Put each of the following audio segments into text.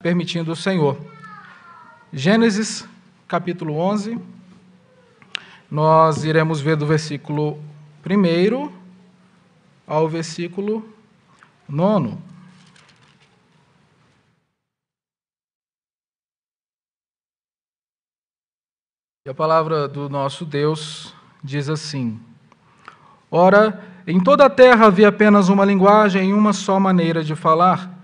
permitindo o Senhor. Gênesis, capítulo 11. Nós iremos ver do versículo 1 ao versículo 9. E a palavra do nosso Deus diz assim: Ora, em toda a terra havia apenas uma linguagem e uma só maneira de falar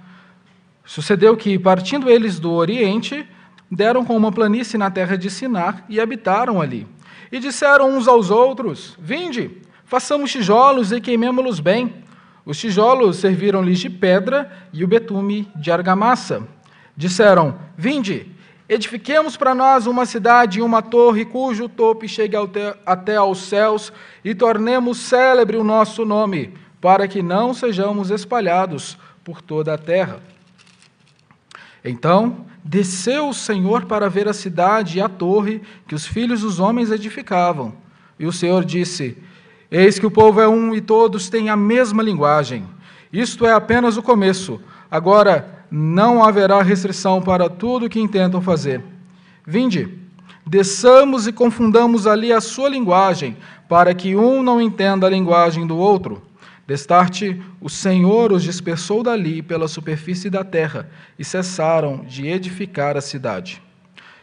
Sucedeu que, partindo eles do Oriente, deram com uma planície na terra de Sinar e habitaram ali. E disseram uns aos outros: Vinde, façamos tijolos e queimemo-los bem. Os tijolos serviram-lhes de pedra e o betume de argamassa. Disseram: Vinde, edifiquemos para nós uma cidade e uma torre cujo topo chegue até aos céus e tornemos célebre o nosso nome, para que não sejamos espalhados por toda a terra. Então desceu o Senhor para ver a cidade e a torre que os filhos dos homens edificavam. E o Senhor disse: Eis que o povo é um e todos têm a mesma linguagem. Isto é apenas o começo. Agora não haverá restrição para tudo o que intentam fazer. Vinde, desçamos e confundamos ali a sua linguagem, para que um não entenda a linguagem do outro. Destarte, o Senhor os dispersou dali pela superfície da terra e cessaram de edificar a cidade.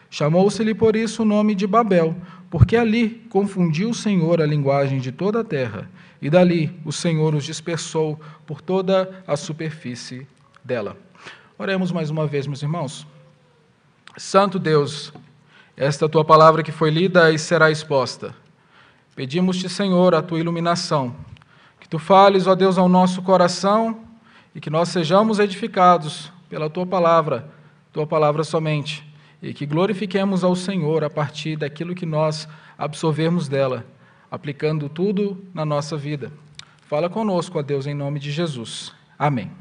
Chamou-se-lhe por isso o nome de Babel, porque ali confundiu o Senhor a linguagem de toda a terra, e dali o Senhor os dispersou por toda a superfície dela. Oremos mais uma vez, meus irmãos. Santo Deus, esta tua palavra que foi lida e será exposta. Pedimos-te, Senhor, a tua iluminação Tu fales, ó Deus, ao nosso coração e que nós sejamos edificados pela tua palavra, tua palavra somente, e que glorifiquemos ao Senhor a partir daquilo que nós absorvermos dela, aplicando tudo na nossa vida. Fala conosco, ó Deus, em nome de Jesus. Amém.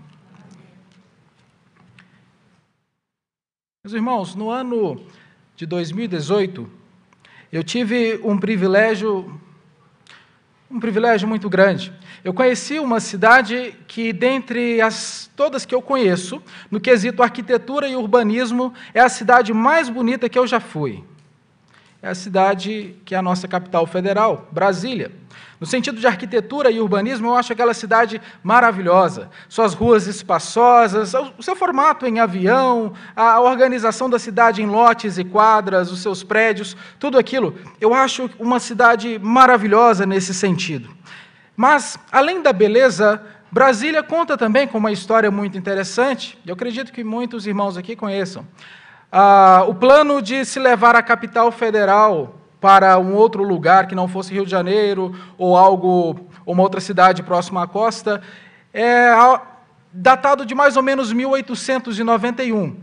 Meus irmãos, no ano de 2018, eu tive um privilégio um privilégio muito grande. Eu conheci uma cidade que, dentre as todas que eu conheço, no quesito arquitetura e urbanismo, é a cidade mais bonita que eu já fui. É a cidade que é a nossa capital federal, Brasília. No sentido de arquitetura e urbanismo, eu acho aquela cidade maravilhosa. Suas ruas espaçosas, o seu formato em avião, a organização da cidade em lotes e quadras, os seus prédios, tudo aquilo. Eu acho uma cidade maravilhosa nesse sentido. Mas, além da beleza, Brasília conta também com uma história muito interessante, eu acredito que muitos irmãos aqui conheçam. Ah, o plano de se levar a capital federal para um outro lugar que não fosse Rio de Janeiro ou algo, uma outra cidade próxima à costa, é datado de mais ou menos 1891.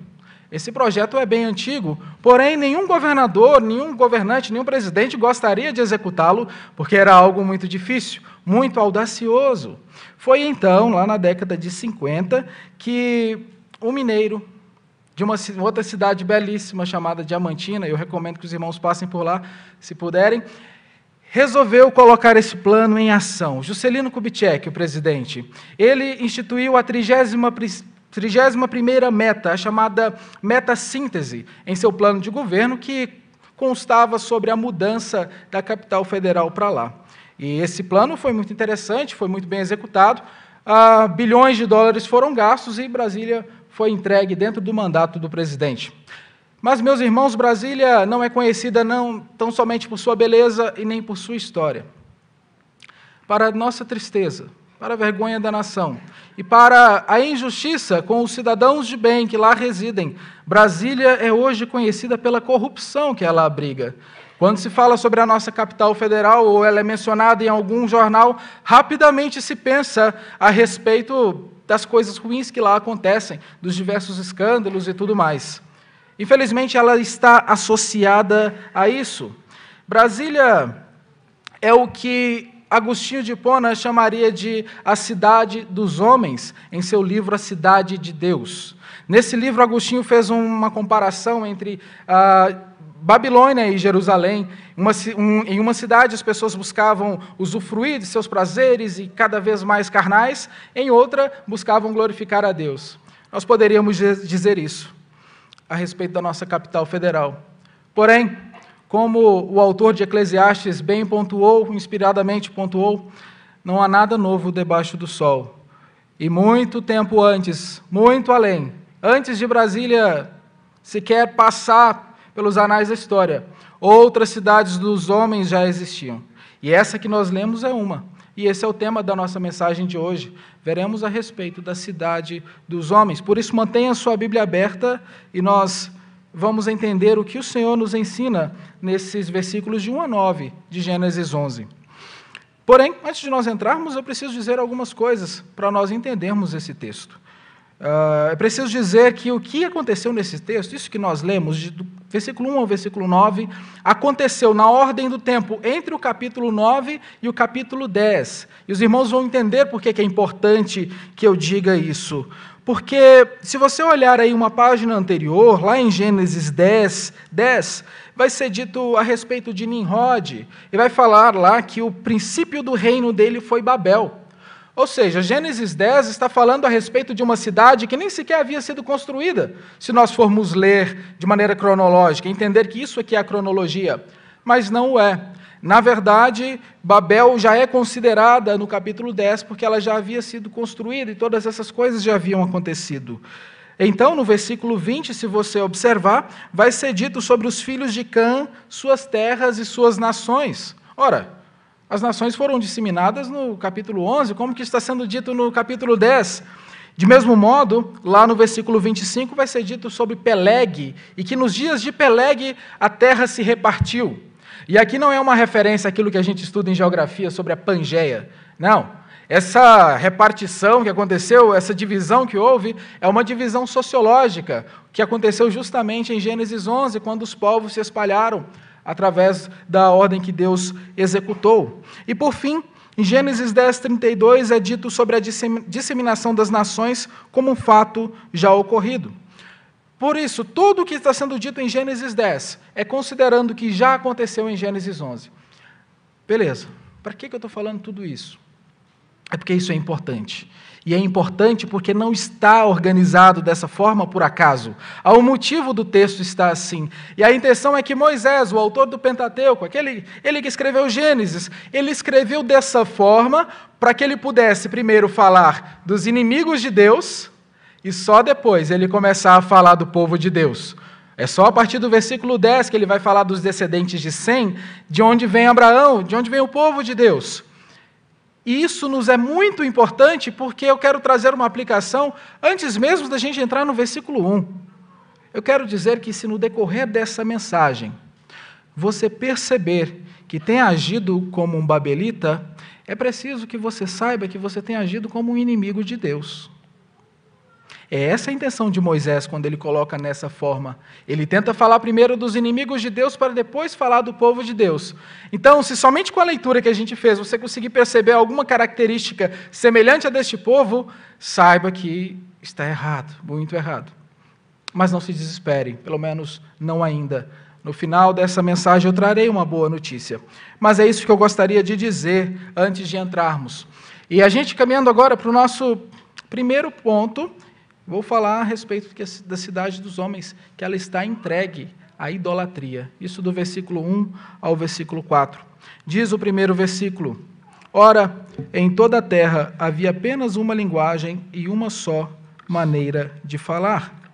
Esse projeto é bem antigo, porém nenhum governador, nenhum governante, nenhum presidente gostaria de executá-lo, porque era algo muito difícil, muito audacioso. Foi então, lá na década de 50, que o mineiro de uma outra cidade belíssima chamada Diamantina, eu recomendo que os irmãos passem por lá, se puderem, resolveu colocar esse plano em ação. Juscelino Kubitschek, o presidente, ele instituiu a 31 primeira meta, a chamada meta síntese, em seu plano de governo, que constava sobre a mudança da capital federal para lá. E esse plano foi muito interessante, foi muito bem executado. Ah, bilhões de dólares foram gastos e Brasília foi entregue dentro do mandato do presidente. Mas, meus irmãos, Brasília não é conhecida não tão somente por sua beleza e nem por sua história. Para nossa tristeza, para a vergonha da nação e para a injustiça com os cidadãos de bem que lá residem, Brasília é hoje conhecida pela corrupção que ela abriga. Quando se fala sobre a nossa capital federal ou ela é mencionada em algum jornal, rapidamente se pensa a respeito das coisas ruins que lá acontecem, dos diversos escândalos e tudo mais. Infelizmente, ela está associada a isso. Brasília é o que Agostinho de Pona chamaria de a cidade dos homens, em seu livro A Cidade de Deus. Nesse livro, Agostinho fez uma comparação entre a Babilônia e Jerusalém. Uma, um, em uma cidade, as pessoas buscavam usufruir de seus prazeres e cada vez mais carnais, em outra, buscavam glorificar a Deus. Nós poderíamos dizer isso. a respeito da nossa capital federal. Porém, como o autor de Eclesiastes bem pontuou, inspiradamente pontuou, não há nada novo debaixo do sol. E muito tempo antes, muito além, antes de Brasília sequer passar pelos anais da história, outras cidades dos homens já existiam. E essa que nós lemos é uma. E esse é o tema da nossa mensagem de hoje. Veremos a respeito da cidade dos homens. Por isso, mantenha sua Bíblia aberta e nós vamos entender o que o Senhor nos ensina nesses versículos de 1 a 9 de Gênesis 11. Porém, antes de nós entrarmos, eu preciso dizer algumas coisas para nós entendermos esse texto. Uh, é preciso dizer que o que aconteceu nesse texto, isso que nós lemos, do versículo 1 ao versículo 9, aconteceu na ordem do tempo entre o capítulo 9 e o capítulo 10. E os irmãos vão entender por que é importante que eu diga isso. Porque se você olhar aí uma página anterior, lá em Gênesis 10, 10, vai ser dito a respeito de Nimrod, e vai falar lá que o princípio do reino dele foi Babel. Ou seja, Gênesis 10 está falando a respeito de uma cidade que nem sequer havia sido construída, se nós formos ler de maneira cronológica, entender que isso aqui é a cronologia, mas não o é. Na verdade, Babel já é considerada no capítulo 10 porque ela já havia sido construída e todas essas coisas já haviam acontecido. Então, no versículo 20, se você observar, vai ser dito sobre os filhos de Cã, suas terras e suas nações. Ora, as nações foram disseminadas no capítulo 11, como que está sendo dito no capítulo 10? De mesmo modo, lá no versículo 25 vai ser dito sobre Peleg, e que nos dias de Peleg a terra se repartiu. E aqui não é uma referência àquilo que a gente estuda em geografia sobre a Pangeia. Não. Essa repartição que aconteceu, essa divisão que houve, é uma divisão sociológica, que aconteceu justamente em Gênesis 11, quando os povos se espalharam através da ordem que Deus executou. E por fim, em Gênesis 10, 32, é dito sobre a disseminação das nações como um fato já ocorrido. Por isso, tudo o que está sendo dito em Gênesis 10 é considerando que já aconteceu em Gênesis 11. Beleza, para que eu estou falando tudo isso? É porque isso é importante. E é importante porque não está organizado dessa forma por acaso. Há um motivo do texto estar assim. E a intenção é que Moisés, o autor do Pentateuco, aquele, ele que escreveu Gênesis, ele escreveu dessa forma para que ele pudesse primeiro falar dos inimigos de Deus, e só depois ele começar a falar do povo de Deus. É só a partir do versículo 10 que ele vai falar dos descendentes de Sem, de onde vem Abraão, de onde vem o povo de Deus. E isso nos é muito importante porque eu quero trazer uma aplicação antes mesmo da gente entrar no versículo 1. Eu quero dizer que se no decorrer dessa mensagem você perceber que tem agido como um babelita, é preciso que você saiba que você tem agido como um inimigo de Deus. É essa a intenção de Moisés quando ele coloca nessa forma. Ele tenta falar primeiro dos inimigos de Deus para depois falar do povo de Deus. Então, se somente com a leitura que a gente fez você conseguir perceber alguma característica semelhante a deste povo, saiba que está errado, muito errado. Mas não se desespere, pelo menos não ainda. No final dessa mensagem eu trarei uma boa notícia. Mas é isso que eu gostaria de dizer antes de entrarmos. E a gente caminhando agora para o nosso primeiro ponto Vou falar a respeito da cidade dos homens, que ela está entregue à idolatria. Isso do versículo 1 ao versículo 4. Diz o primeiro versículo: Ora, em toda a terra havia apenas uma linguagem e uma só maneira de falar.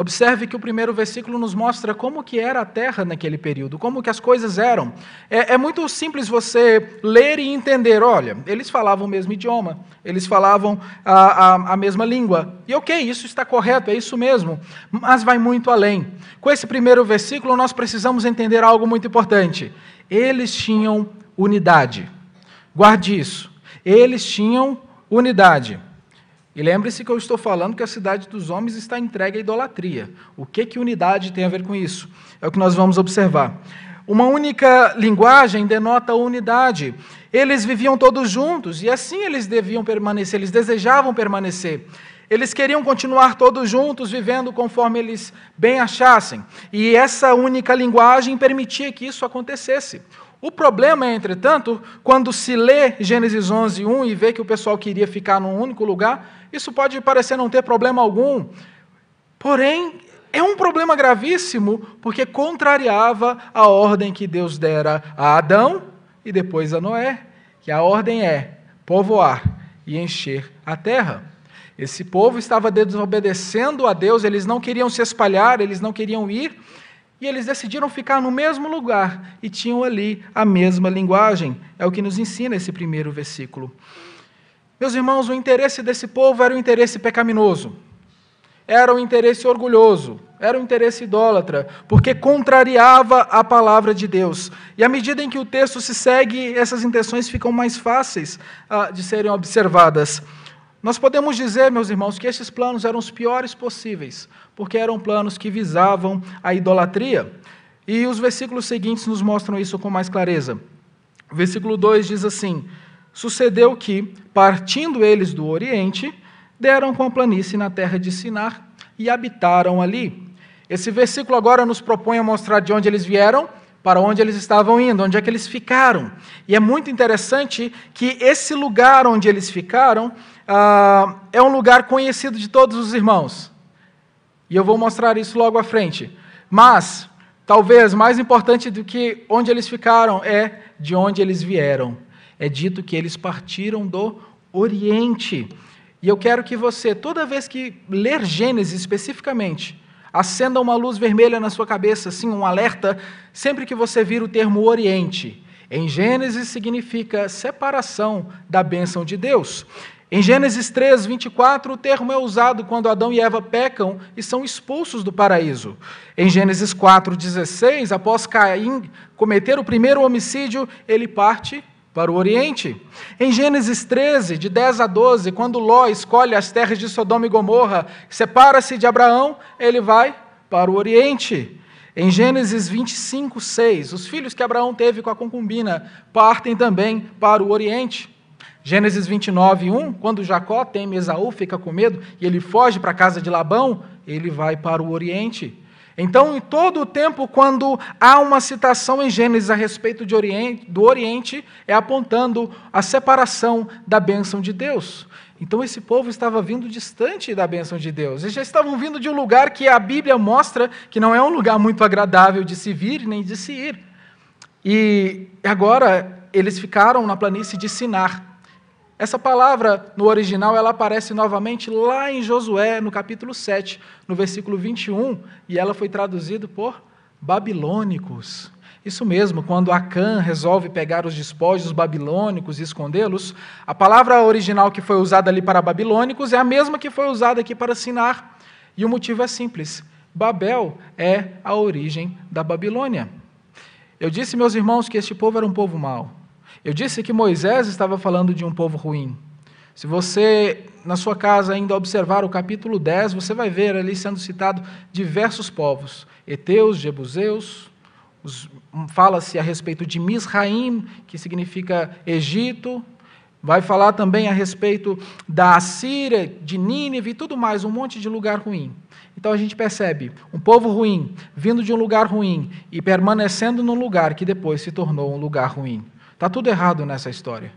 Observe que o primeiro versículo nos mostra como que era a terra naquele período, como que as coisas eram. É, é, muito simples você ler e entender. Olha, eles falavam o mesmo idioma, eles falavam a, a, a mesma língua. E ok, isso está correto, é isso mesmo. Mas vai muito além. Com esse primeiro versículo, nós precisamos entender algo muito importante. Eles tinham unidade. Guarde isso. Eles tinham unidade. E lembre-se que eu estou falando que a cidade dos homens está entregue à idolatria. O que que unidade tem a ver com isso? É o que nós vamos observar. Uma única linguagem denota unidade. Eles viviam todos juntos e assim eles deviam permanecer, eles desejavam permanecer. Eles queriam continuar todos juntos, vivendo conforme eles bem achassem. E essa única linguagem permitia que isso acontecesse. O problema é, entretanto, quando se lê Gênesis 11, 1 e vê que o pessoal queria ficar num único lugar, isso pode parecer não ter problema algum. Porém, é um problema gravíssimo, porque contrariava a ordem que Deus dera a Adão e depois a Noé, que a ordem é povoar e encher a terra. Esse povo estava desobedecendo a Deus, eles não queriam se espalhar, eles não queriam ir, e eles decidiram ficar no mesmo lugar e tinham ali a mesma linguagem. É o que nos ensina esse primeiro versículo. Meus irmãos, o interesse desse povo era o interesse pecaminoso, era o interesse orgulhoso, era o interesse idólatra, porque contrariava a palavra de Deus. E à medida em que o texto se segue, essas intenções ficam mais fáceis uh, de serem observadas. Nós podemos dizer, meus irmãos, que esses planos eram os piores possíveis, porque eram planos que visavam a idolatria. E os versículos seguintes nos mostram isso com mais clareza. O versículo 2 diz assim: Sucedeu que, partindo eles do Oriente, deram com a planície na terra de Sinar e habitaram ali. Esse versículo agora nos propõe a mostrar de onde eles vieram, para onde eles estavam indo, onde é que eles ficaram. E é muito interessante que esse lugar onde eles ficaram ah, é um lugar conhecido de todos os irmãos. E eu vou mostrar isso logo à frente. Mas, talvez mais importante do que onde eles ficaram é de onde eles vieram. É dito que eles partiram do Oriente. E eu quero que você, toda vez que ler Gênesis especificamente, acenda uma luz vermelha na sua cabeça, assim, um alerta, sempre que você vir o termo Oriente. Em Gênesis significa separação da bênção de Deus. Em Gênesis 3, 24, o termo é usado quando Adão e Eva pecam e são expulsos do paraíso. Em Gênesis 4, 16, após Caim cometer o primeiro homicídio, ele parte para o Oriente. Em Gênesis 13, de 10 a 12, quando Ló escolhe as terras de Sodoma e Gomorra, separa-se de Abraão, ele vai para o Oriente. Em Gênesis 25, 6, os filhos que Abraão teve com a concubina partem também para o Oriente. Gênesis 29, 1, quando Jacó teme Esaú, fica com medo e ele foge para a casa de Labão, ele vai para o Oriente. Então, em todo o tempo, quando há uma citação em Gênesis a respeito Oriente, do Oriente, é apontando a separação da bênção de Deus. Então, esse povo estava vindo distante da bênção de Deus. Eles já estavam vindo de um lugar que a Bíblia mostra que não é um lugar muito agradável de se vir nem de se ir. E agora eles ficaram na planície de Sinar. Essa palavra, no original, ela aparece novamente lá em Josué, no capítulo 7, no versículo 21, e ela foi traduzida por babilônicos. Isso mesmo, quando Acã resolve pegar os despojos babilônicos e escondê-los, a palavra original que foi usada ali para babilônicos é a mesma que foi usada aqui para Sinar. E o motivo é simples: Babel é a origem da Babilônia. Eu disse, meus irmãos, que este povo era um povo mau. Eu disse que Moisés estava falando de um povo ruim. Se você, na sua casa, ainda observar o capítulo 10, você vai ver ali sendo citado diversos povos: Eteus, Jebuseus, fala-se a respeito de Misraim, que significa Egito, vai falar também a respeito da Assíria, de Nínive e tudo mais, um monte de lugar ruim. Então a gente percebe um povo ruim, vindo de um lugar ruim e permanecendo num lugar que depois se tornou um lugar ruim. Está tudo errado nessa história.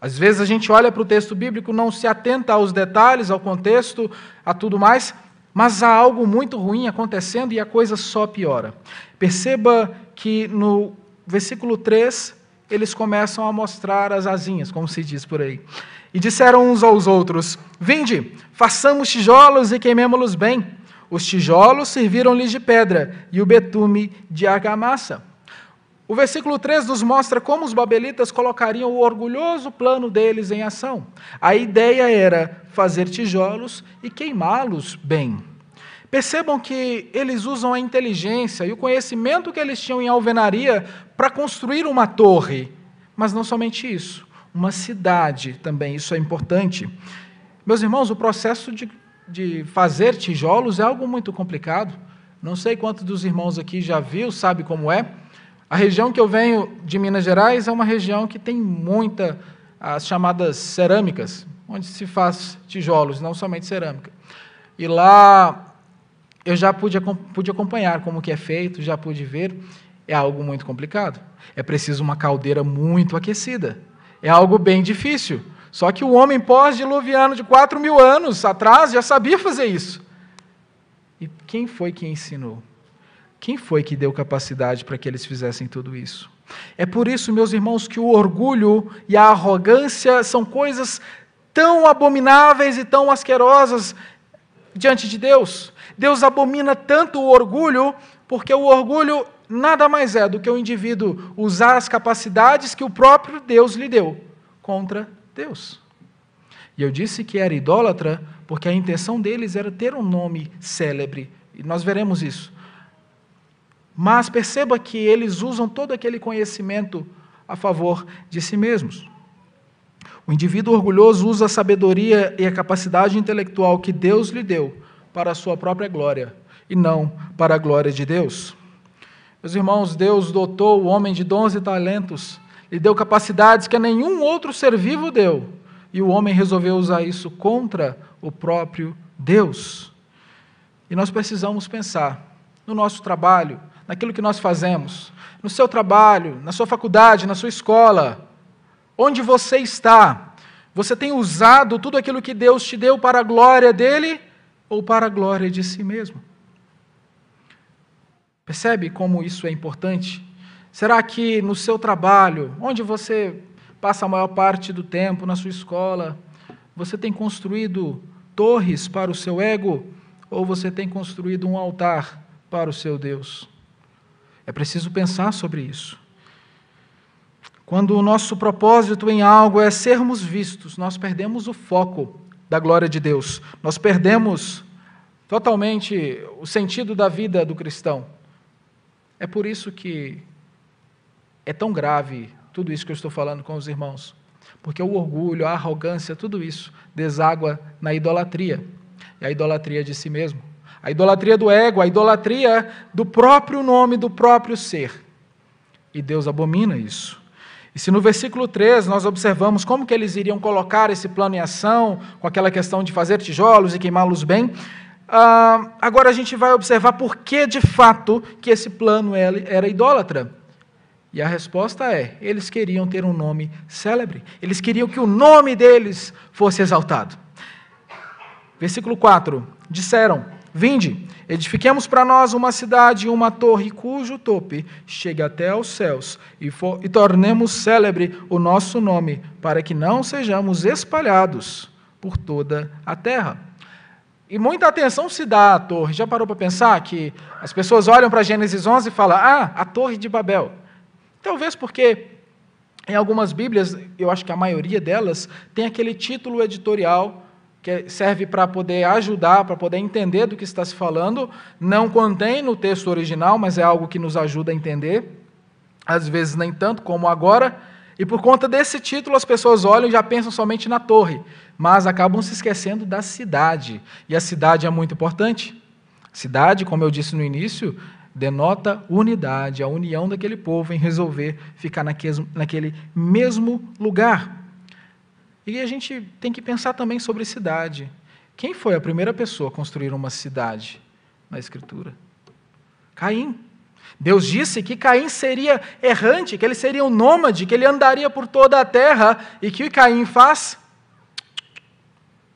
Às vezes a gente olha para o texto bíblico, não se atenta aos detalhes, ao contexto, a tudo mais, mas há algo muito ruim acontecendo e a coisa só piora. Perceba que no versículo 3 eles começam a mostrar as asinhas, como se diz por aí. E disseram uns aos outros: Vinde, façamos tijolos e queimemo-los bem. Os tijolos serviram-lhes de pedra e o betume de argamassa. O versículo 3 nos mostra como os babelitas colocariam o orgulhoso plano deles em ação. A ideia era fazer tijolos e queimá-los bem. Percebam que eles usam a inteligência e o conhecimento que eles tinham em alvenaria para construir uma torre. Mas não somente isso, uma cidade também, isso é importante. Meus irmãos, o processo de, de fazer tijolos é algo muito complicado. Não sei quantos dos irmãos aqui já viu, sabe como é. A região que eu venho de Minas Gerais é uma região que tem muita as chamadas cerâmicas, onde se faz tijolos, não somente cerâmica. E lá eu já pude, pude acompanhar como que é feito, já pude ver. É algo muito complicado. É preciso uma caldeira muito aquecida. É algo bem difícil. Só que o homem pós-diluviano de 4 mil anos atrás já sabia fazer isso. E quem foi que ensinou? Quem foi que deu capacidade para que eles fizessem tudo isso? É por isso, meus irmãos, que o orgulho e a arrogância são coisas tão abomináveis e tão asquerosas diante de Deus. Deus abomina tanto o orgulho, porque o orgulho nada mais é do que o indivíduo usar as capacidades que o próprio Deus lhe deu contra Deus. E eu disse que era idólatra porque a intenção deles era ter um nome célebre, e nós veremos isso. Mas perceba que eles usam todo aquele conhecimento a favor de si mesmos. O indivíduo orgulhoso usa a sabedoria e a capacidade intelectual que Deus lhe deu para a sua própria glória e não para a glória de Deus. Meus irmãos, Deus dotou o homem de dons e talentos, lhe deu capacidades que a nenhum outro ser vivo deu, e o homem resolveu usar isso contra o próprio Deus. E nós precisamos pensar no nosso trabalho, naquilo que nós fazemos, no seu trabalho, na sua faculdade, na sua escola, onde você está. Você tem usado tudo aquilo que Deus te deu para a glória dele ou para a glória de si mesmo? Percebe como isso é importante? Será que no seu trabalho, onde você passa a maior parte do tempo, na sua escola, você tem construído torres para o seu ego ou você tem construído um altar para o seu Deus? É preciso pensar sobre isso. Quando o nosso propósito em algo é sermos vistos, nós perdemos o foco da glória de Deus. Nós perdemos totalmente o sentido da vida do cristão. É por isso que é tão grave tudo isso que eu estou falando com os irmãos. Porque o orgulho, a arrogância, tudo isso deságua na idolatria. E a idolatria de si mesmo a idolatria do ego, a idolatria do próprio nome, do próprio ser. E Deus abomina isso. E se no versículo 3 nós observamos como que eles iriam colocar esse plano em ação, com aquela questão de fazer tijolos e queimá-los bem, ah, agora a gente vai observar por que de fato que esse plano era idólatra. E a resposta é: eles queriam ter um nome célebre, eles queriam que o nome deles fosse exaltado. Versículo 4: Disseram: Vinde, edifiquemos para nós uma cidade e uma torre cujo tope chegue até aos céus e, for, e tornemos célebre o nosso nome, para que não sejamos espalhados por toda a terra. E muita atenção se dá à torre. Já parou para pensar que as pessoas olham para Gênesis 11 e falam: Ah, a Torre de Babel. Talvez porque em algumas Bíblias, eu acho que a maioria delas, tem aquele título editorial que serve para poder ajudar, para poder entender do que está se falando, não contém no texto original, mas é algo que nos ajuda a entender, às vezes nem tanto como agora, e por conta desse título as pessoas olham e já pensam somente na torre, mas acabam se esquecendo da cidade, e a cidade é muito importante. Cidade, como eu disse no início, denota unidade, a união daquele povo em resolver ficar naquele mesmo lugar. E a gente tem que pensar também sobre cidade. Quem foi a primeira pessoa a construir uma cidade na Escritura? Caim. Deus disse que Caim seria errante, que ele seria um nômade, que ele andaria por toda a terra. E que o Caim faz?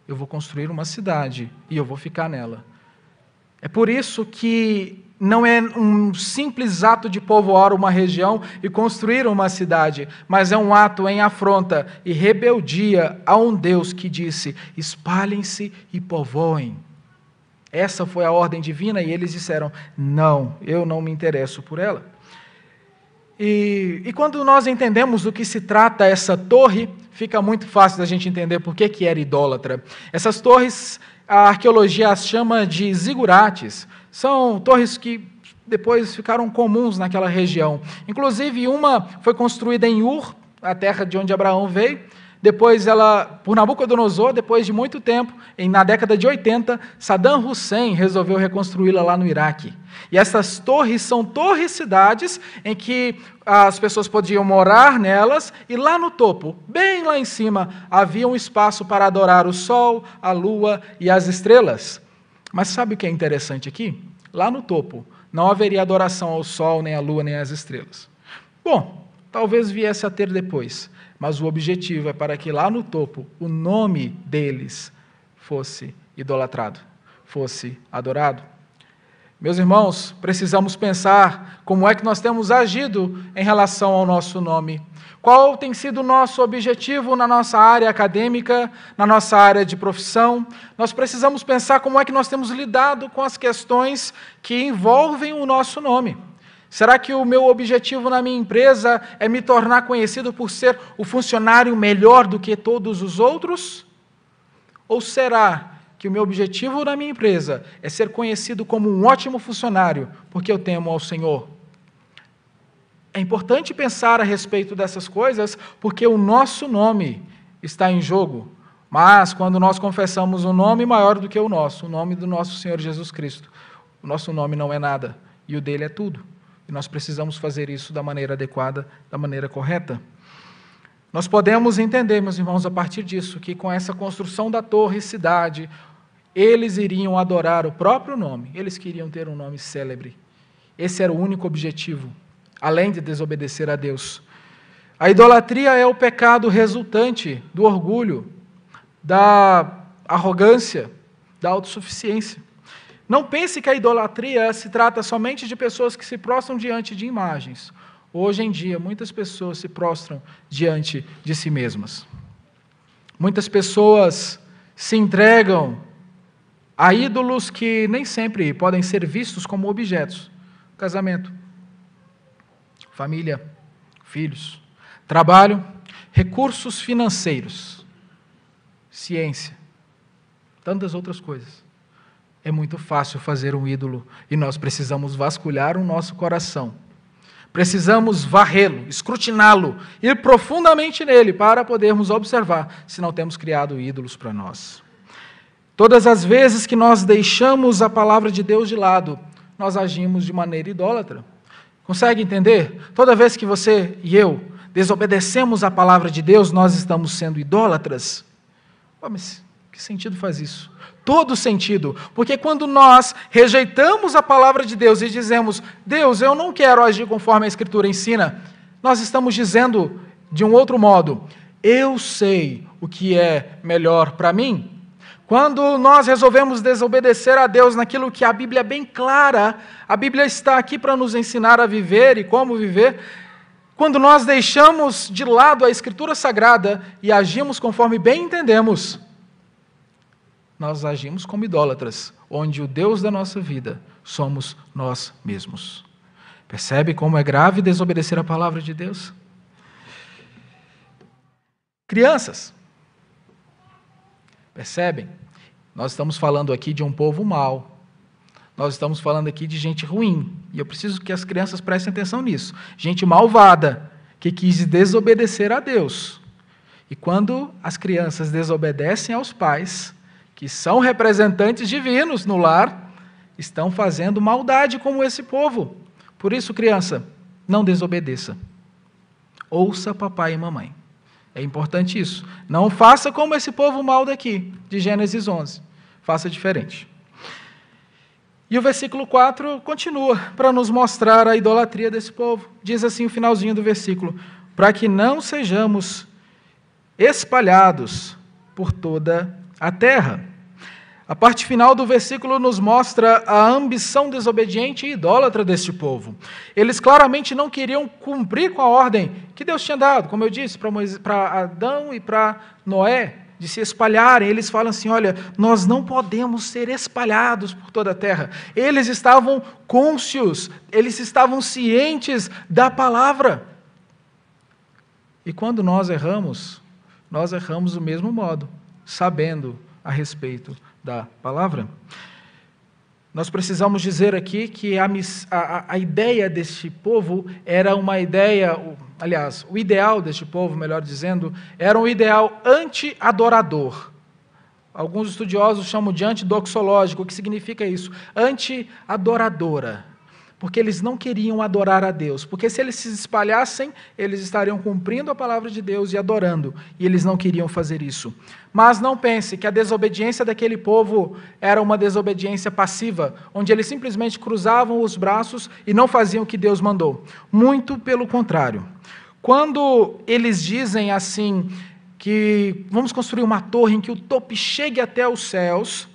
Eu vou construir uma cidade e eu vou ficar nela. É por isso que não é um simples ato de povoar uma região e construir uma cidade, mas é um ato em afronta e rebeldia a um Deus que disse: espalhem-se e povoem. Essa foi a ordem divina e eles disseram: não, eu não me interesso por ela. E, e quando nós entendemos do que se trata essa torre, fica muito fácil da gente entender por que, que era idólatra. Essas torres, a arqueologia as chama de zigurates são torres que depois ficaram comuns naquela região. Inclusive, uma foi construída em Ur, a terra de onde Abraão veio. Depois, ela, por Nabucodonosor, depois de muito tempo, em, na década de 80, Saddam Hussein resolveu reconstruí-la lá no Iraque. E essas torres são torres-cidades em que as pessoas podiam morar nelas, e lá no topo, bem lá em cima, havia um espaço para adorar o sol, a lua e as estrelas. Mas sabe o que é interessante aqui? Lá no topo não haveria adoração ao sol, nem à lua, nem às estrelas. Bom, talvez viesse a ter depois, mas o objetivo é para que lá no topo o nome deles fosse idolatrado, fosse adorado. Meus irmãos, precisamos pensar como é que nós temos agido em relação ao nosso nome. Qual tem sido o nosso objetivo na nossa área acadêmica, na nossa área de profissão? Nós precisamos pensar como é que nós temos lidado com as questões que envolvem o nosso nome. Será que o meu objetivo na minha empresa é me tornar conhecido por ser o funcionário melhor do que todos os outros? Ou será que o meu objetivo na minha empresa é ser conhecido como um ótimo funcionário, porque eu temo ao Senhor. É importante pensar a respeito dessas coisas, porque o nosso nome está em jogo. Mas quando nós confessamos um nome maior do que o nosso, o nome do nosso Senhor Jesus Cristo, o nosso nome não é nada e o dele é tudo. E nós precisamos fazer isso da maneira adequada, da maneira correta. Nós podemos entender, meus irmãos, a partir disso, que com essa construção da torre cidade, eles iriam adorar o próprio nome, eles queriam ter um nome célebre. Esse era o único objetivo, além de desobedecer a Deus. A idolatria é o pecado resultante do orgulho, da arrogância, da autossuficiência. Não pense que a idolatria se trata somente de pessoas que se prostram diante de imagens. Hoje em dia, muitas pessoas se prostram diante de si mesmas. Muitas pessoas se entregam a ídolos que nem sempre podem ser vistos como objetos: casamento, família, filhos, trabalho, recursos financeiros, ciência, tantas outras coisas. É muito fácil fazer um ídolo e nós precisamos vasculhar o nosso coração. Precisamos varrê-lo, escrutiná-lo, ir profundamente nele para podermos observar se não temos criado ídolos para nós. Todas as vezes que nós deixamos a palavra de Deus de lado, nós agimos de maneira idólatra. Consegue entender? Toda vez que você e eu desobedecemos a palavra de Deus, nós estamos sendo idólatras. Pô, mas que sentido faz isso? Todo sentido, porque quando nós rejeitamos a palavra de Deus e dizemos, Deus, eu não quero agir conforme a Escritura ensina, nós estamos dizendo de um outro modo, eu sei o que é melhor para mim, quando nós resolvemos desobedecer a Deus naquilo que a Bíblia é bem clara, a Bíblia está aqui para nos ensinar a viver e como viver. Quando nós deixamos de lado a Escritura Sagrada e agimos conforme bem entendemos, nós agimos como idólatras, onde o Deus da nossa vida somos nós mesmos. Percebe como é grave desobedecer a palavra de Deus? Crianças, percebem? Nós estamos falando aqui de um povo mau. Nós estamos falando aqui de gente ruim. E eu preciso que as crianças prestem atenção nisso. Gente malvada, que quis desobedecer a Deus. E quando as crianças desobedecem aos pais, que são representantes divinos no lar, estão fazendo maldade como esse povo. Por isso, criança, não desobedeça. Ouça papai e mamãe. É importante isso. Não faça como esse povo mal daqui, de Gênesis 11. Faça diferente. E o versículo 4 continua para nos mostrar a idolatria desse povo. Diz assim o finalzinho do versículo: para que não sejamos espalhados por toda a terra. A parte final do versículo nos mostra a ambição desobediente e idólatra deste povo. Eles claramente não queriam cumprir com a ordem que Deus tinha dado, como eu disse, para Adão e para Noé, de se espalharem. Eles falam assim: olha, nós não podemos ser espalhados por toda a terra. Eles estavam cônscios, eles estavam cientes da palavra. E quando nós erramos, nós erramos do mesmo modo, sabendo a respeito da palavra. Nós precisamos dizer aqui que a, a, a, ideia deste povo era uma ideia, aliás, o ideal deste povo, melhor dizendo, era um ideal anti-adorador. Alguns estudiosos chamam de antidoxológico. O que significa isso? Anti-adoradora. Porque eles não queriam adorar a Deus. Porque se eles se espalhassem, eles estariam cumprindo a palavra de Deus e adorando, e eles não queriam fazer isso. Mas não pense que a desobediência daquele povo era uma desobediência passiva, onde eles simplesmente cruzavam os braços e não faziam o que Deus mandou. Muito pelo contrário. Quando eles dizem assim, que vamos construir uma torre em que o topo chegue até os céus,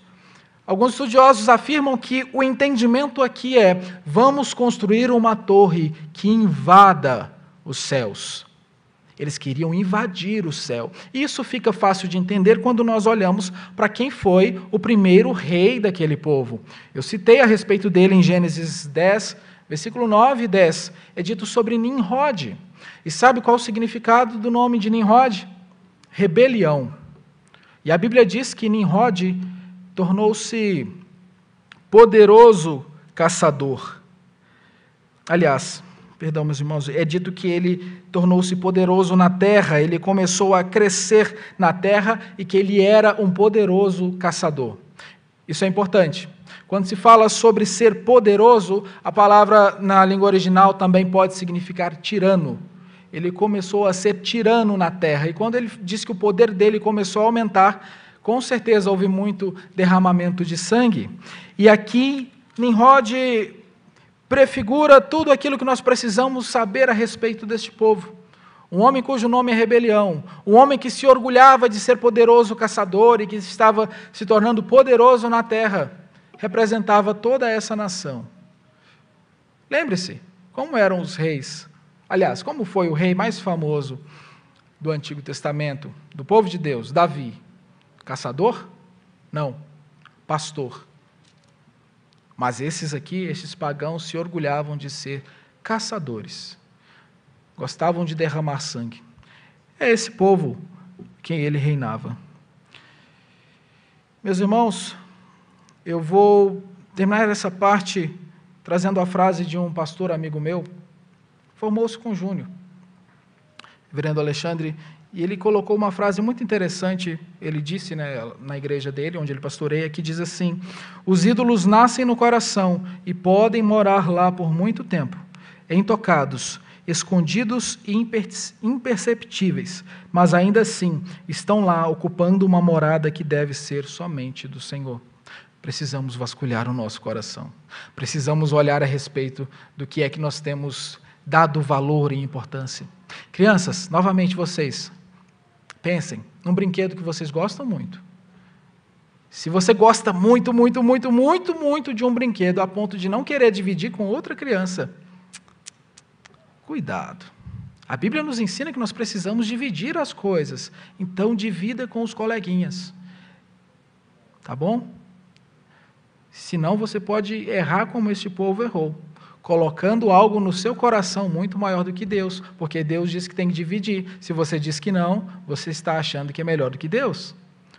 Alguns estudiosos afirmam que o entendimento aqui é: vamos construir uma torre que invada os céus. Eles queriam invadir o céu. Isso fica fácil de entender quando nós olhamos para quem foi o primeiro rei daquele povo. Eu citei a respeito dele em Gênesis 10, versículo 9 e 10. É dito sobre Nimrod. E sabe qual o significado do nome de Nimrod? Rebelião. E a Bíblia diz que Nimrod tornou-se poderoso caçador. Aliás, perdão, meus irmãos, é dito que ele tornou-se poderoso na terra, ele começou a crescer na terra e que ele era um poderoso caçador. Isso é importante. Quando se fala sobre ser poderoso, a palavra na língua original também pode significar tirano. Ele começou a ser tirano na terra, e quando ele diz que o poder dele começou a aumentar, com certeza houve muito derramamento de sangue. E aqui, Nimrod prefigura tudo aquilo que nós precisamos saber a respeito deste povo. Um homem cujo nome é rebelião, um homem que se orgulhava de ser poderoso caçador e que estava se tornando poderoso na terra, representava toda essa nação. Lembre-se, como eram os reis? Aliás, como foi o rei mais famoso do Antigo Testamento, do povo de Deus, Davi? Caçador? Não, pastor. Mas esses aqui, esses pagãos, se orgulhavam de ser caçadores. Gostavam de derramar sangue. É esse povo quem ele reinava. Meus irmãos, eu vou terminar essa parte trazendo a frase de um pastor amigo meu, formou-se com Júnior, reverendo Alexandre, e ele colocou uma frase muito interessante, ele disse né, na igreja dele, onde ele pastoreia, que diz assim: Os ídolos nascem no coração e podem morar lá por muito tempo, intocados, escondidos e imperceptíveis, mas ainda assim estão lá ocupando uma morada que deve ser somente do Senhor. Precisamos vasculhar o nosso coração, precisamos olhar a respeito do que é que nós temos dado valor e importância. Crianças, novamente vocês, Pensem num brinquedo que vocês gostam muito. Se você gosta muito, muito, muito, muito, muito de um brinquedo a ponto de não querer dividir com outra criança, cuidado. A Bíblia nos ensina que nós precisamos dividir as coisas. Então, divida com os coleguinhas. Tá bom? Senão você pode errar como este povo errou colocando algo no seu coração muito maior do que Deus, porque Deus diz que tem que dividir. Se você diz que não, você está achando que é melhor do que Deus.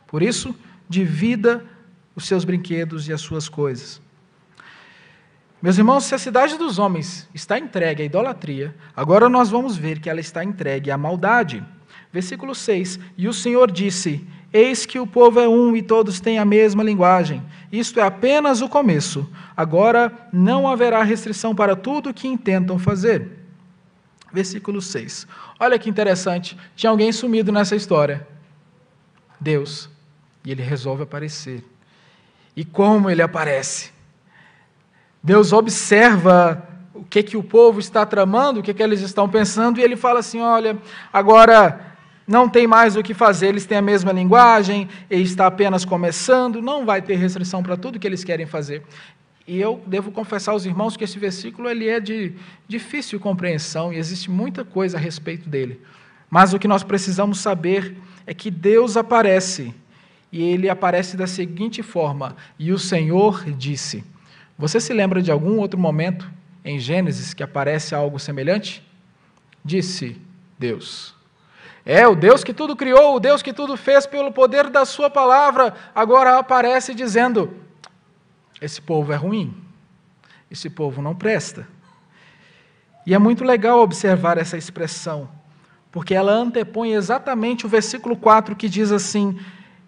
Por isso, divida os seus brinquedos e as suas coisas. Meus irmãos, se a cidade dos homens está entregue à idolatria, agora nós vamos ver que ela está entregue à maldade. Versículo 6: E o Senhor disse: Eis que o povo é um e todos têm a mesma linguagem. Isto é apenas o começo. Agora não haverá restrição para tudo o que intentam fazer. Versículo 6. Olha que interessante. Tinha alguém sumido nessa história. Deus. E ele resolve aparecer. E como ele aparece? Deus observa o que, que o povo está tramando, o que, que eles estão pensando, e ele fala assim: olha, agora não tem mais o que fazer, eles têm a mesma linguagem, e está apenas começando, não vai ter restrição para tudo que eles querem fazer. E eu devo confessar aos irmãos que esse versículo ele é de difícil compreensão e existe muita coisa a respeito dele. Mas o que nós precisamos saber é que Deus aparece, e ele aparece da seguinte forma: E o Senhor disse. Você se lembra de algum outro momento em Gênesis que aparece algo semelhante? Disse Deus. É, o Deus que tudo criou, o Deus que tudo fez pelo poder da Sua palavra, agora aparece dizendo: esse povo é ruim, esse povo não presta. E é muito legal observar essa expressão, porque ela antepõe exatamente o versículo 4 que diz assim: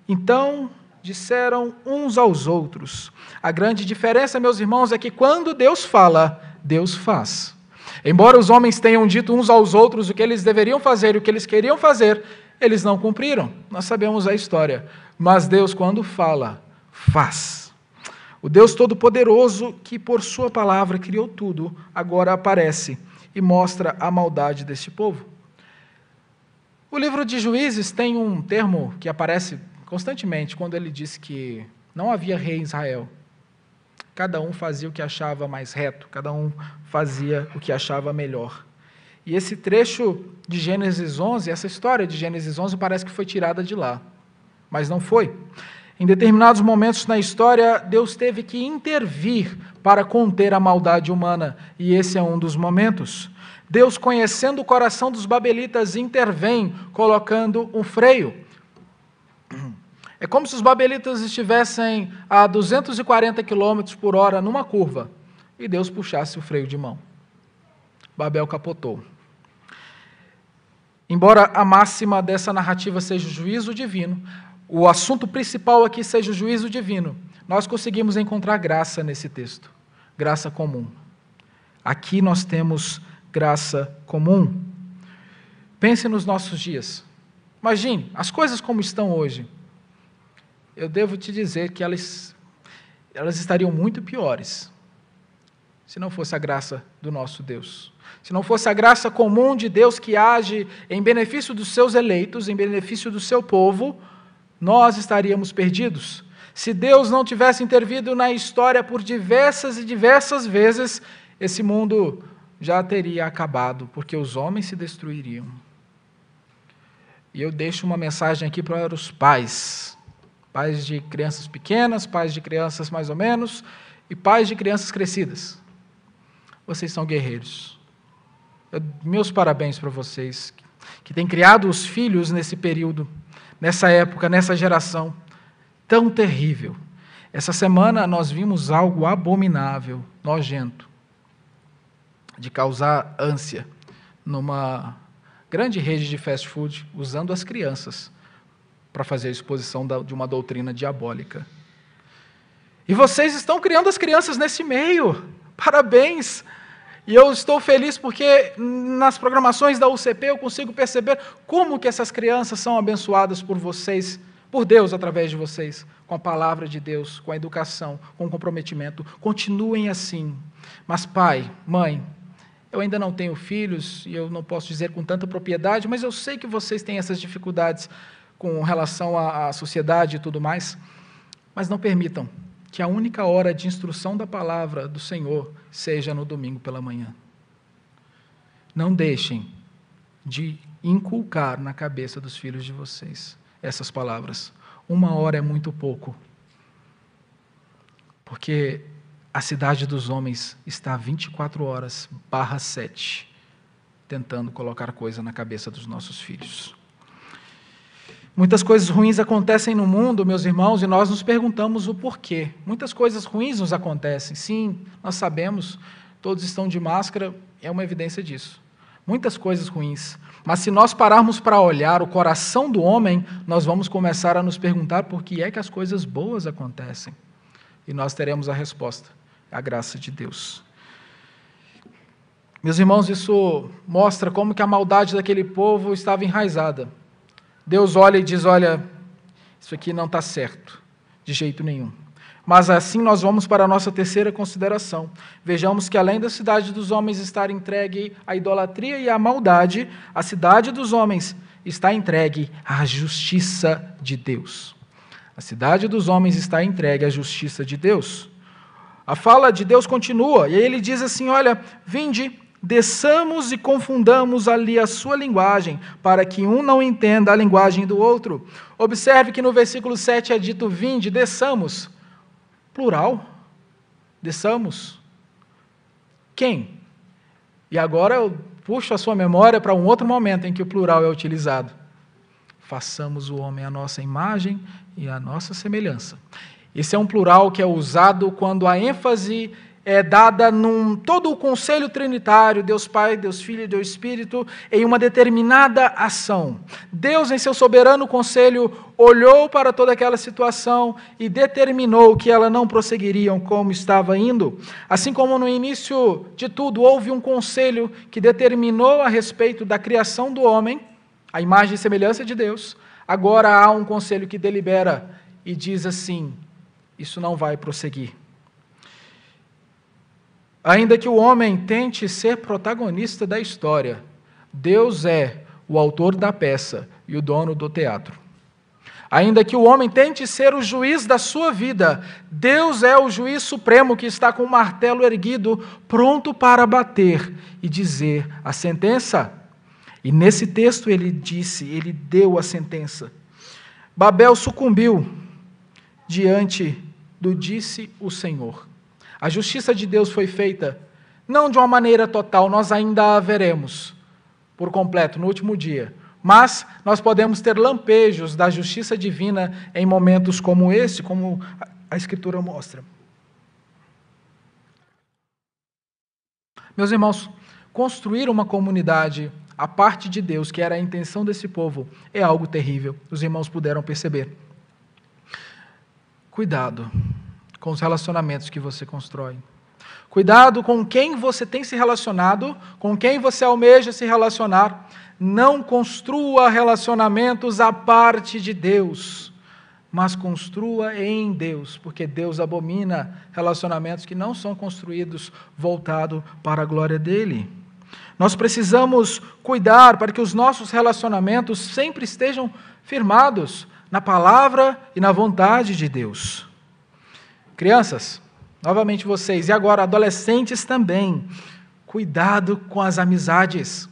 Então disseram uns aos outros. A grande diferença, meus irmãos, é que quando Deus fala, Deus faz. Embora os homens tenham dito uns aos outros o que eles deveriam fazer e o que eles queriam fazer, eles não cumpriram. Nós sabemos a história. Mas Deus, quando fala, faz. O Deus Todo-Poderoso, que por Sua palavra criou tudo, agora aparece e mostra a maldade deste povo. O livro de Juízes tem um termo que aparece constantemente quando ele diz que não havia rei em Israel. Cada um fazia o que achava mais reto, cada um fazia o que achava melhor. E esse trecho de Gênesis 11, essa história de Gênesis 11 parece que foi tirada de lá, mas não foi. Em determinados momentos na história, Deus teve que intervir para conter a maldade humana, e esse é um dos momentos. Deus, conhecendo o coração dos babelitas, intervém, colocando um freio. É como se os babelitas estivessem a 240 km por hora numa curva e Deus puxasse o freio de mão. Babel capotou. Embora a máxima dessa narrativa seja o juízo divino, o assunto principal aqui seja o juízo divino, nós conseguimos encontrar graça nesse texto, graça comum. Aqui nós temos graça comum. Pense nos nossos dias. Imagine as coisas como estão hoje. Eu devo te dizer que elas, elas estariam muito piores se não fosse a graça do nosso Deus. Se não fosse a graça comum de Deus que age em benefício dos seus eleitos, em benefício do seu povo, nós estaríamos perdidos. Se Deus não tivesse intervido na história por diversas e diversas vezes, esse mundo já teria acabado, porque os homens se destruiriam. E eu deixo uma mensagem aqui para os pais, pais de crianças pequenas, pais de crianças mais ou menos, e pais de crianças crescidas. Vocês são guerreiros. Eu, meus parabéns para vocês, que têm criado os filhos nesse período nessa época, nessa geração tão terrível. Essa semana nós vimos algo abominável, nojento, de causar ânsia numa grande rede de fast food, usando as crianças para fazer a exposição de uma doutrina diabólica. E vocês estão criando as crianças nesse meio. Parabéns! E eu estou feliz porque nas programações da UCP eu consigo perceber como que essas crianças são abençoadas por vocês, por Deus através de vocês, com a palavra de Deus, com a educação, com o comprometimento. Continuem assim. Mas pai, mãe, eu ainda não tenho filhos e eu não posso dizer com tanta propriedade, mas eu sei que vocês têm essas dificuldades com relação à sociedade e tudo mais. Mas não permitam que a única hora de instrução da palavra do Senhor seja no domingo pela manhã. Não deixem de inculcar na cabeça dos filhos de vocês essas palavras. Uma hora é muito pouco. Porque a cidade dos homens está 24 horas, barra 7, tentando colocar coisa na cabeça dos nossos filhos. Muitas coisas ruins acontecem no mundo, meus irmãos, e nós nos perguntamos o porquê. Muitas coisas ruins nos acontecem. Sim, nós sabemos, todos estão de máscara, é uma evidência disso. Muitas coisas ruins. Mas se nós pararmos para olhar o coração do homem, nós vamos começar a nos perguntar por que é que as coisas boas acontecem. E nós teremos a resposta: a graça de Deus. Meus irmãos, isso mostra como que a maldade daquele povo estava enraizada. Deus olha e diz: Olha, isso aqui não está certo, de jeito nenhum. Mas assim nós vamos para a nossa terceira consideração. Vejamos que além da cidade dos homens estar entregue à idolatria e à maldade, a cidade dos homens está entregue à justiça de Deus. A cidade dos homens está entregue à justiça de Deus. A fala de Deus continua, e aí ele diz assim: Olha, vinde desçamos e confundamos ali a sua linguagem, para que um não entenda a linguagem do outro. Observe que no versículo 7 é dito: vinde, desçamos. Plural. Desçamos. Quem? E agora eu puxo a sua memória para um outro momento em que o plural é utilizado. Façamos o homem à nossa imagem e à nossa semelhança. Esse é um plural que é usado quando a ênfase é dada num todo o conselho trinitário, Deus Pai, Deus Filho e Deus Espírito, em uma determinada ação. Deus, em seu soberano conselho, olhou para toda aquela situação e determinou que ela não prosseguiriam como estava indo. Assim como no início de tudo houve um conselho que determinou a respeito da criação do homem, a imagem e semelhança de Deus, agora há um conselho que delibera e diz assim: isso não vai prosseguir. Ainda que o homem tente ser protagonista da história, Deus é o autor da peça e o dono do teatro. Ainda que o homem tente ser o juiz da sua vida, Deus é o juiz supremo que está com o martelo erguido, pronto para bater e dizer a sentença. E nesse texto ele disse, ele deu a sentença. Babel sucumbiu diante do disse o Senhor. A justiça de Deus foi feita não de uma maneira total, nós ainda a veremos por completo no último dia. Mas nós podemos ter lampejos da justiça divina em momentos como esse, como a Escritura mostra. Meus irmãos, construir uma comunidade a parte de Deus, que era a intenção desse povo, é algo terrível. Os irmãos puderam perceber. Cuidado com os relacionamentos que você constrói. Cuidado com quem você tem se relacionado, com quem você almeja se relacionar. Não construa relacionamentos à parte de Deus, mas construa em Deus, porque Deus abomina relacionamentos que não são construídos voltado para a glória dele. Nós precisamos cuidar para que os nossos relacionamentos sempre estejam firmados na palavra e na vontade de Deus. Crianças, novamente vocês, e agora adolescentes também, cuidado com as amizades.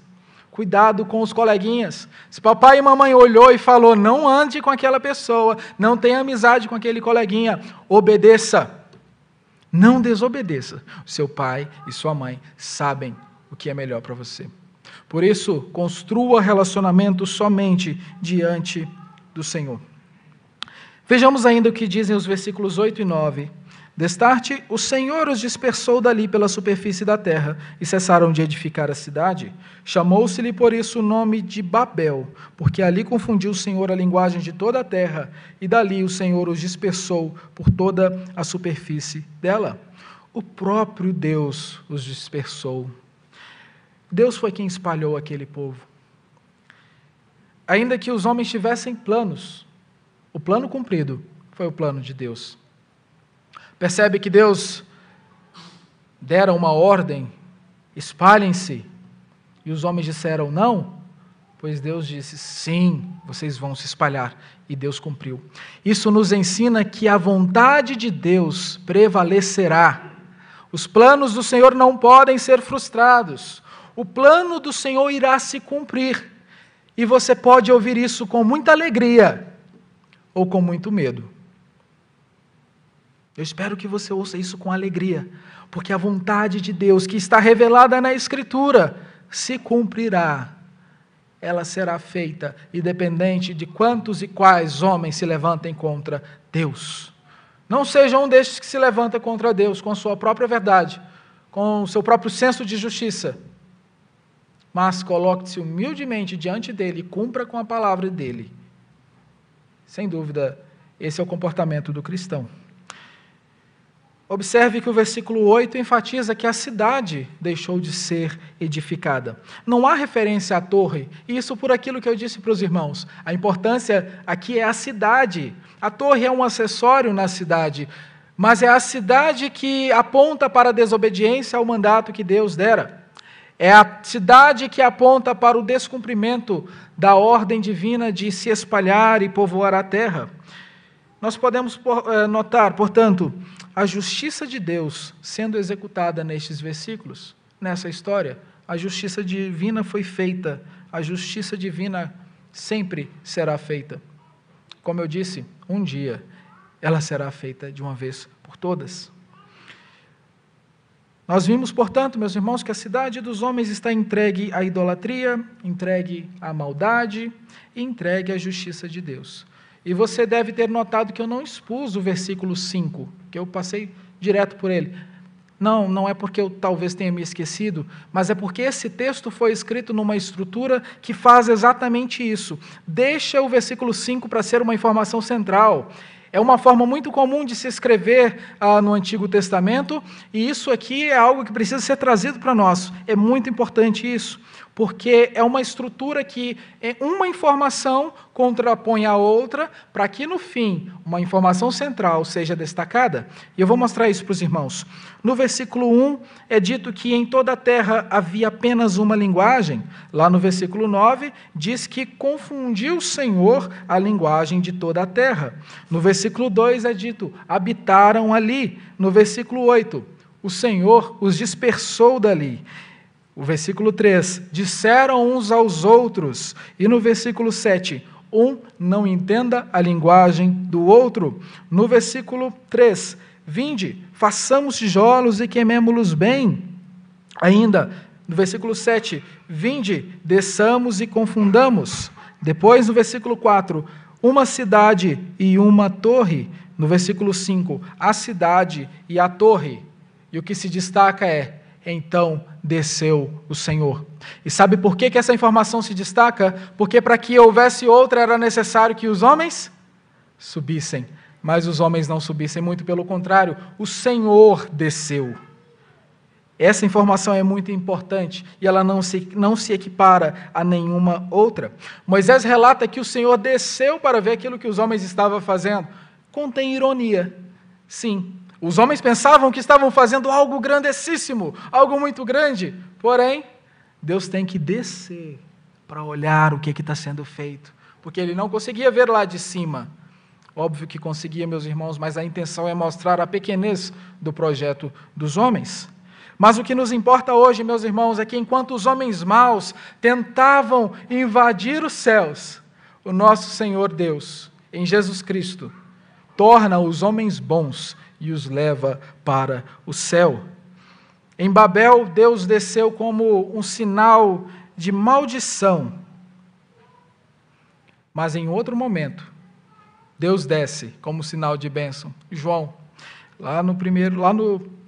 Cuidado com os coleguinhas. Se papai e mamãe olhou e falou: "Não ande com aquela pessoa, não tenha amizade com aquele coleguinha", obedeça. Não desobedeça. Seu pai e sua mãe sabem o que é melhor para você. Por isso, construa relacionamento somente diante do Senhor. Vejamos ainda o que dizem os versículos 8 e 9. Destarte, o Senhor os dispersou dali pela superfície da terra e cessaram de edificar a cidade. Chamou-se-lhe por isso o nome de Babel, porque ali confundiu o Senhor a linguagem de toda a terra e dali o Senhor os dispersou por toda a superfície dela. O próprio Deus os dispersou. Deus foi quem espalhou aquele povo. Ainda que os homens tivessem planos, o plano cumprido foi o plano de Deus. Percebe que Deus dera uma ordem: espalhem-se. E os homens disseram não, pois Deus disse sim, vocês vão se espalhar. E Deus cumpriu. Isso nos ensina que a vontade de Deus prevalecerá. Os planos do Senhor não podem ser frustrados. O plano do Senhor irá se cumprir. E você pode ouvir isso com muita alegria ou com muito medo. Eu espero que você ouça isso com alegria, porque a vontade de Deus, que está revelada na Escritura, se cumprirá. Ela será feita, independente de quantos e quais homens se levantem contra Deus. Não seja um destes que se levanta contra Deus com sua própria verdade, com seu próprio senso de justiça, mas coloque-se humildemente diante dele e cumpra com a palavra dele. Sem dúvida, esse é o comportamento do cristão. Observe que o versículo 8 enfatiza que a cidade deixou de ser edificada. Não há referência à torre, isso por aquilo que eu disse para os irmãos. A importância aqui é a cidade. A torre é um acessório na cidade, mas é a cidade que aponta para a desobediência ao mandato que Deus dera. É a cidade que aponta para o descumprimento da ordem divina de se espalhar e povoar a terra. Nós podemos eh, notar, portanto, a justiça de Deus sendo executada nestes versículos, nessa história. A justiça divina foi feita, a justiça divina sempre será feita. Como eu disse, um dia ela será feita de uma vez por todas. Nós vimos, portanto, meus irmãos, que a cidade dos homens está entregue à idolatria, entregue à maldade e entregue à justiça de Deus. E você deve ter notado que eu não expus o versículo 5, que eu passei direto por ele. Não, não é porque eu talvez tenha me esquecido, mas é porque esse texto foi escrito numa estrutura que faz exatamente isso. Deixa o versículo 5 para ser uma informação central. É uma forma muito comum de se escrever ah, no Antigo Testamento, e isso aqui é algo que precisa ser trazido para nós. É muito importante isso porque é uma estrutura que é uma informação contrapõe a outra, para que no fim uma informação central seja destacada. E eu vou mostrar isso para os irmãos. No versículo 1 é dito que em toda a terra havia apenas uma linguagem. Lá no versículo 9 diz que confundiu o Senhor a linguagem de toda a terra. No versículo 2 é dito: habitaram ali. No versículo 8, o Senhor os dispersou dali. O versículo 3: disseram uns aos outros. E no versículo 7, um não entenda a linguagem do outro. No versículo 3, vinde, façamos tijolos e queimemos-los bem. Ainda, no versículo 7, vinde, desçamos e confundamos. Depois, no versículo 4, uma cidade e uma torre. No versículo 5, a cidade e a torre. E o que se destaca é então desceu o Senhor. E sabe por que, que essa informação se destaca? Porque para que houvesse outra era necessário que os homens subissem. Mas os homens não subissem, muito pelo contrário, o Senhor desceu. Essa informação é muito importante e ela não se, não se equipara a nenhuma outra. Moisés relata que o Senhor desceu para ver aquilo que os homens estavam fazendo. Contém ironia. Sim, os homens pensavam que estavam fazendo algo grandessíssimo, algo muito grande. Porém, Deus tem que descer para olhar o que está sendo feito, porque ele não conseguia ver lá de cima. Óbvio que conseguia, meus irmãos, mas a intenção é mostrar a pequenez do projeto dos homens. Mas o que nos importa hoje, meus irmãos, é que enquanto os homens maus tentavam invadir os céus, o nosso Senhor Deus, em Jesus Cristo, torna os homens bons e os leva para o céu. Em Babel, Deus desceu como um sinal de maldição. Mas em outro momento, Deus desce como sinal de bênção. João, lá no primeiro, lá no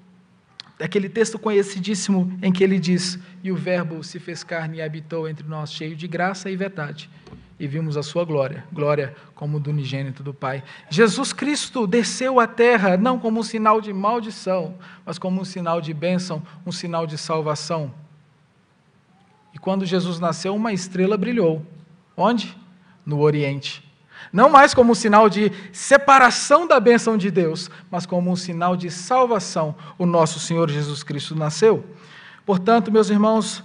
aquele texto conhecidíssimo em que ele diz: "E o verbo se fez carne e habitou entre nós, cheio de graça e verdade." E vimos a sua glória, glória como do unigênito do Pai. Jesus Cristo desceu à terra não como um sinal de maldição, mas como um sinal de bênção, um sinal de salvação. E quando Jesus nasceu, uma estrela brilhou. Onde? No Oriente. Não mais como um sinal de separação da bênção de Deus, mas como um sinal de salvação. O nosso Senhor Jesus Cristo nasceu. Portanto, meus irmãos,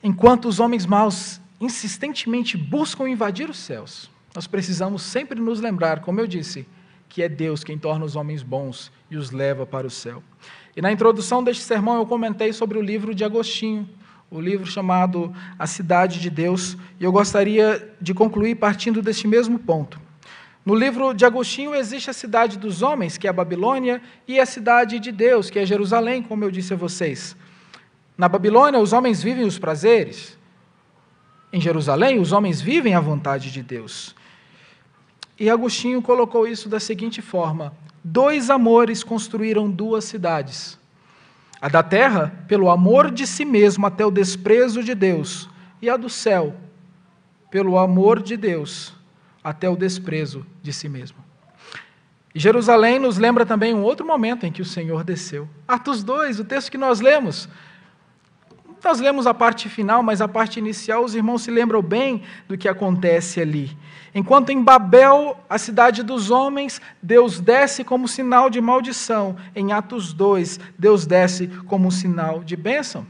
enquanto os homens maus insistentemente buscam invadir os céus, nós precisamos sempre nos lembrar, como eu disse, que é Deus quem torna os homens bons e os leva para o céu. E na introdução deste sermão eu comentei sobre o livro de Agostinho, o livro chamado A Cidade de Deus, e eu gostaria de concluir partindo deste mesmo ponto. No livro de Agostinho existe a cidade dos homens, que é a Babilônia, e a cidade de Deus, que é Jerusalém, como eu disse a vocês. Na Babilônia, os homens vivem os prazeres, em Jerusalém, os homens vivem a vontade de Deus. E Agostinho colocou isso da seguinte forma: dois amores construíram duas cidades. A da terra, pelo amor de si mesmo até o desprezo de Deus, e a do céu, pelo amor de Deus até o desprezo de si mesmo. E Jerusalém nos lembra também um outro momento em que o Senhor desceu. Atos 2, o texto que nós lemos. Nós lemos a parte final, mas a parte inicial, os irmãos se lembram bem do que acontece ali. Enquanto em Babel, a cidade dos homens, Deus desce como sinal de maldição. Em Atos 2, Deus desce como sinal de bênção.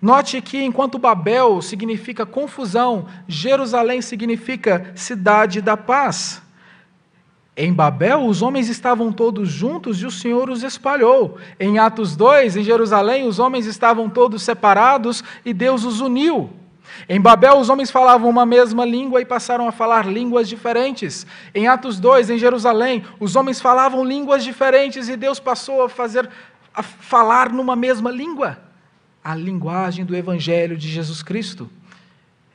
Note que enquanto Babel significa confusão, Jerusalém significa cidade da paz. Em Babel, os homens estavam todos juntos e o Senhor os espalhou. Em Atos 2, em Jerusalém, os homens estavam todos separados e Deus os uniu. Em Babel, os homens falavam uma mesma língua e passaram a falar línguas diferentes. Em Atos 2, em Jerusalém, os homens falavam línguas diferentes e Deus passou a fazer a falar numa mesma língua, a linguagem do evangelho de Jesus Cristo.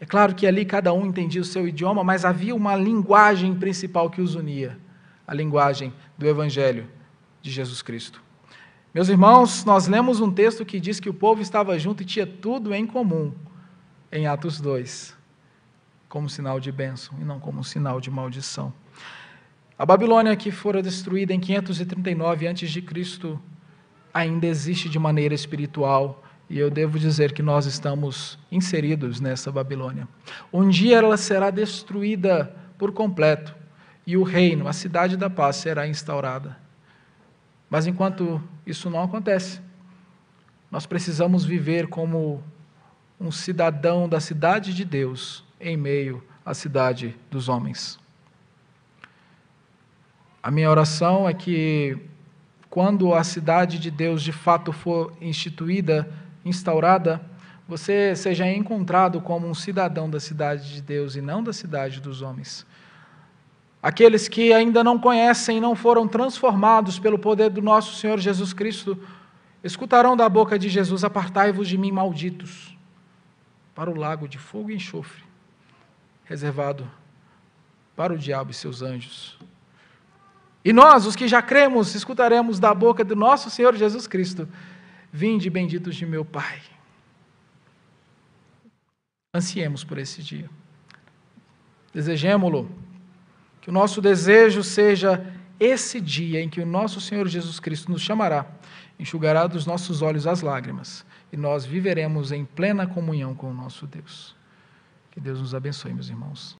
É claro que ali cada um entendia o seu idioma, mas havia uma linguagem principal que os unia a linguagem do Evangelho de Jesus Cristo. Meus irmãos, nós lemos um texto que diz que o povo estava junto e tinha tudo em comum, em Atos 2, como sinal de bênção e não como sinal de maldição. A Babilônia, que fora destruída em 539 a.C., ainda existe de maneira espiritual, e eu devo dizer que nós estamos inseridos nessa Babilônia. Um dia ela será destruída por completo, e o reino, a cidade da paz, será instaurada. Mas enquanto isso não acontece, nós precisamos viver como um cidadão da cidade de Deus em meio à cidade dos homens. A minha oração é que, quando a cidade de Deus de fato for instituída, instaurada, você seja encontrado como um cidadão da cidade de Deus e não da cidade dos homens. Aqueles que ainda não conhecem e não foram transformados pelo poder do nosso Senhor Jesus Cristo, escutarão da boca de Jesus: Apartai-vos de mim, malditos, para o lago de fogo e enxofre, reservado para o diabo e seus anjos. E nós, os que já cremos, escutaremos da boca do nosso Senhor Jesus Cristo: Vinde, benditos de meu Pai. Ansiemos por esse dia. Desejemo-lo que o nosso desejo seja esse dia em que o nosso Senhor Jesus Cristo nos chamará, enxugará dos nossos olhos as lágrimas e nós viveremos em plena comunhão com o nosso Deus. Que Deus nos abençoe, meus irmãos.